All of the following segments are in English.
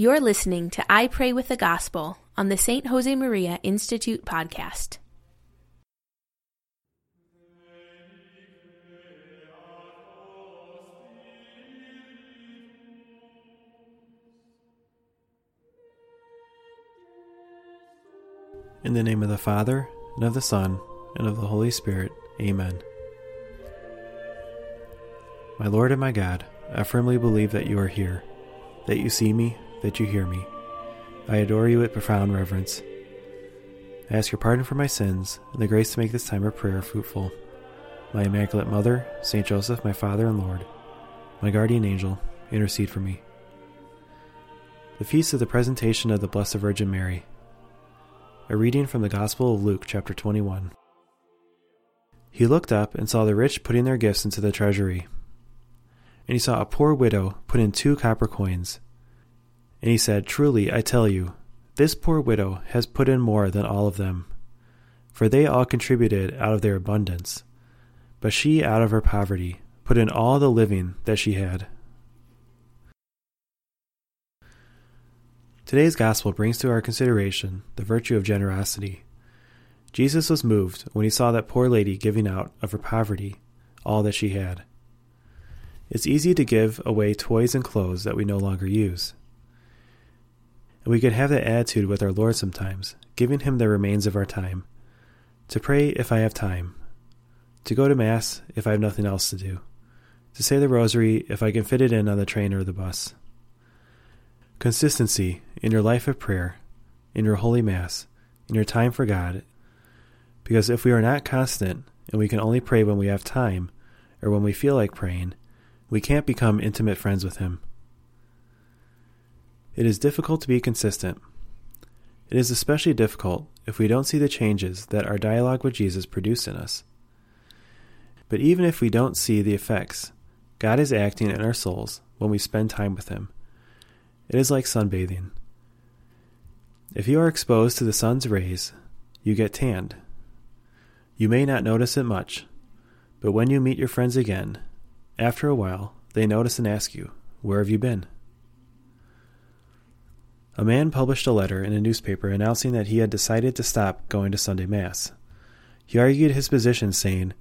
You're listening to I Pray with the Gospel on the St. Josemaria Institute podcast. In the name of the Father, and of the Son, and of the Holy Spirit. Amen. My Lord and my God, I firmly believe that you are here, that you see me, that you hear me. I adore you with profound reverence. I ask your pardon for my sins and the grace to make this time of prayer fruitful. My Immaculate Mother, Saint Joseph, my Father and Lord, my guardian angel, intercede for me. The feast of the presentation of the Blessed Virgin Mary. A reading from the Gospel of Luke, chapter 21. He looked up and saw the rich putting their gifts into the treasury. And he saw a poor widow put in two copper coins. And he said, Truly, I tell you, this poor widow has put in more than all of them. For they all contributed out of their abundance. But she, out of her poverty, put in all the living that she had. Today's gospel brings to our consideration the virtue of generosity. Jesus was moved when he saw that poor lady giving out of her poverty all that she had. It's easy to give away toys and clothes that we no longer use. And we could have that attitude with our Lord sometimes, giving him the remains of our time, to pray if I have time, to go to Mass if I have nothing else to do, to say the Rosary if I can fit it in on the train or the bus. Consistency in your life of prayer, in your holy Mass, in your time for God. Because if we are not constant and we can only pray when we have time or when we feel like praying, we can't become intimate friends with Him. It is difficult to be consistent. It is especially difficult if we don't see the changes that our dialogue with Jesus produce in us. But even if we don't see the effects, God is acting in our souls when we spend time with Him. It is like sunbathing. If you are exposed to the sun's rays, you get tanned. You may not notice it much, but when you meet your friends again, after a while, they notice and ask you, Where have you been? A man published a letter in a newspaper announcing that he had decided to stop going to Sunday Mass. He argued his position, saying,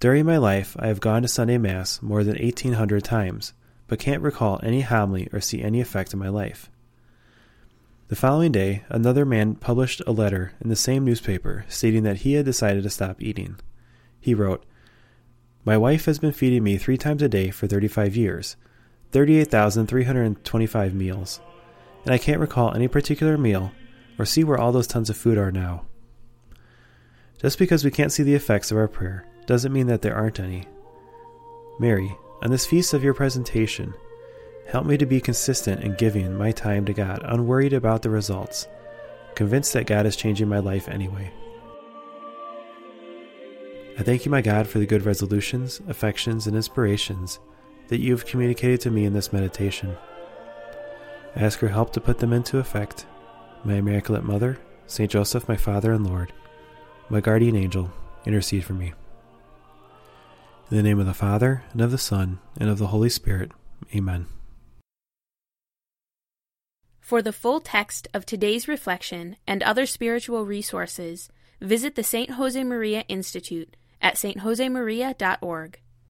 During my life, I have gone to Sunday Mass more than 1,800 times but can't recall any homily or see any effect in my life. The following day, another man published a letter in the same newspaper stating that he had decided to stop eating. He wrote, My wife has been feeding me three times a day for 35 years, 38,325 meals, and I can't recall any particular meal or see where all those tons of food are now. Just because we can't see the effects of our prayer doesn't mean that there aren't any. Mary, on this feast of your presentation, help me to be consistent in giving my time to God, unworried about the results, convinced that God is changing my life anyway. I thank you, my God, for the good resolutions, affections, and inspirations that you have communicated to me in this meditation. Ask your help to put them into effect. My Immaculate Mother, Saint Joseph, my Father and Lord, my guardian angel, intercede for me. In the name of the Father, and of the Son, and of the Holy Spirit. Amen. For the full text of today's reflection and other spiritual resources, visit the St. Josemaria Institute at stjosemaria.org.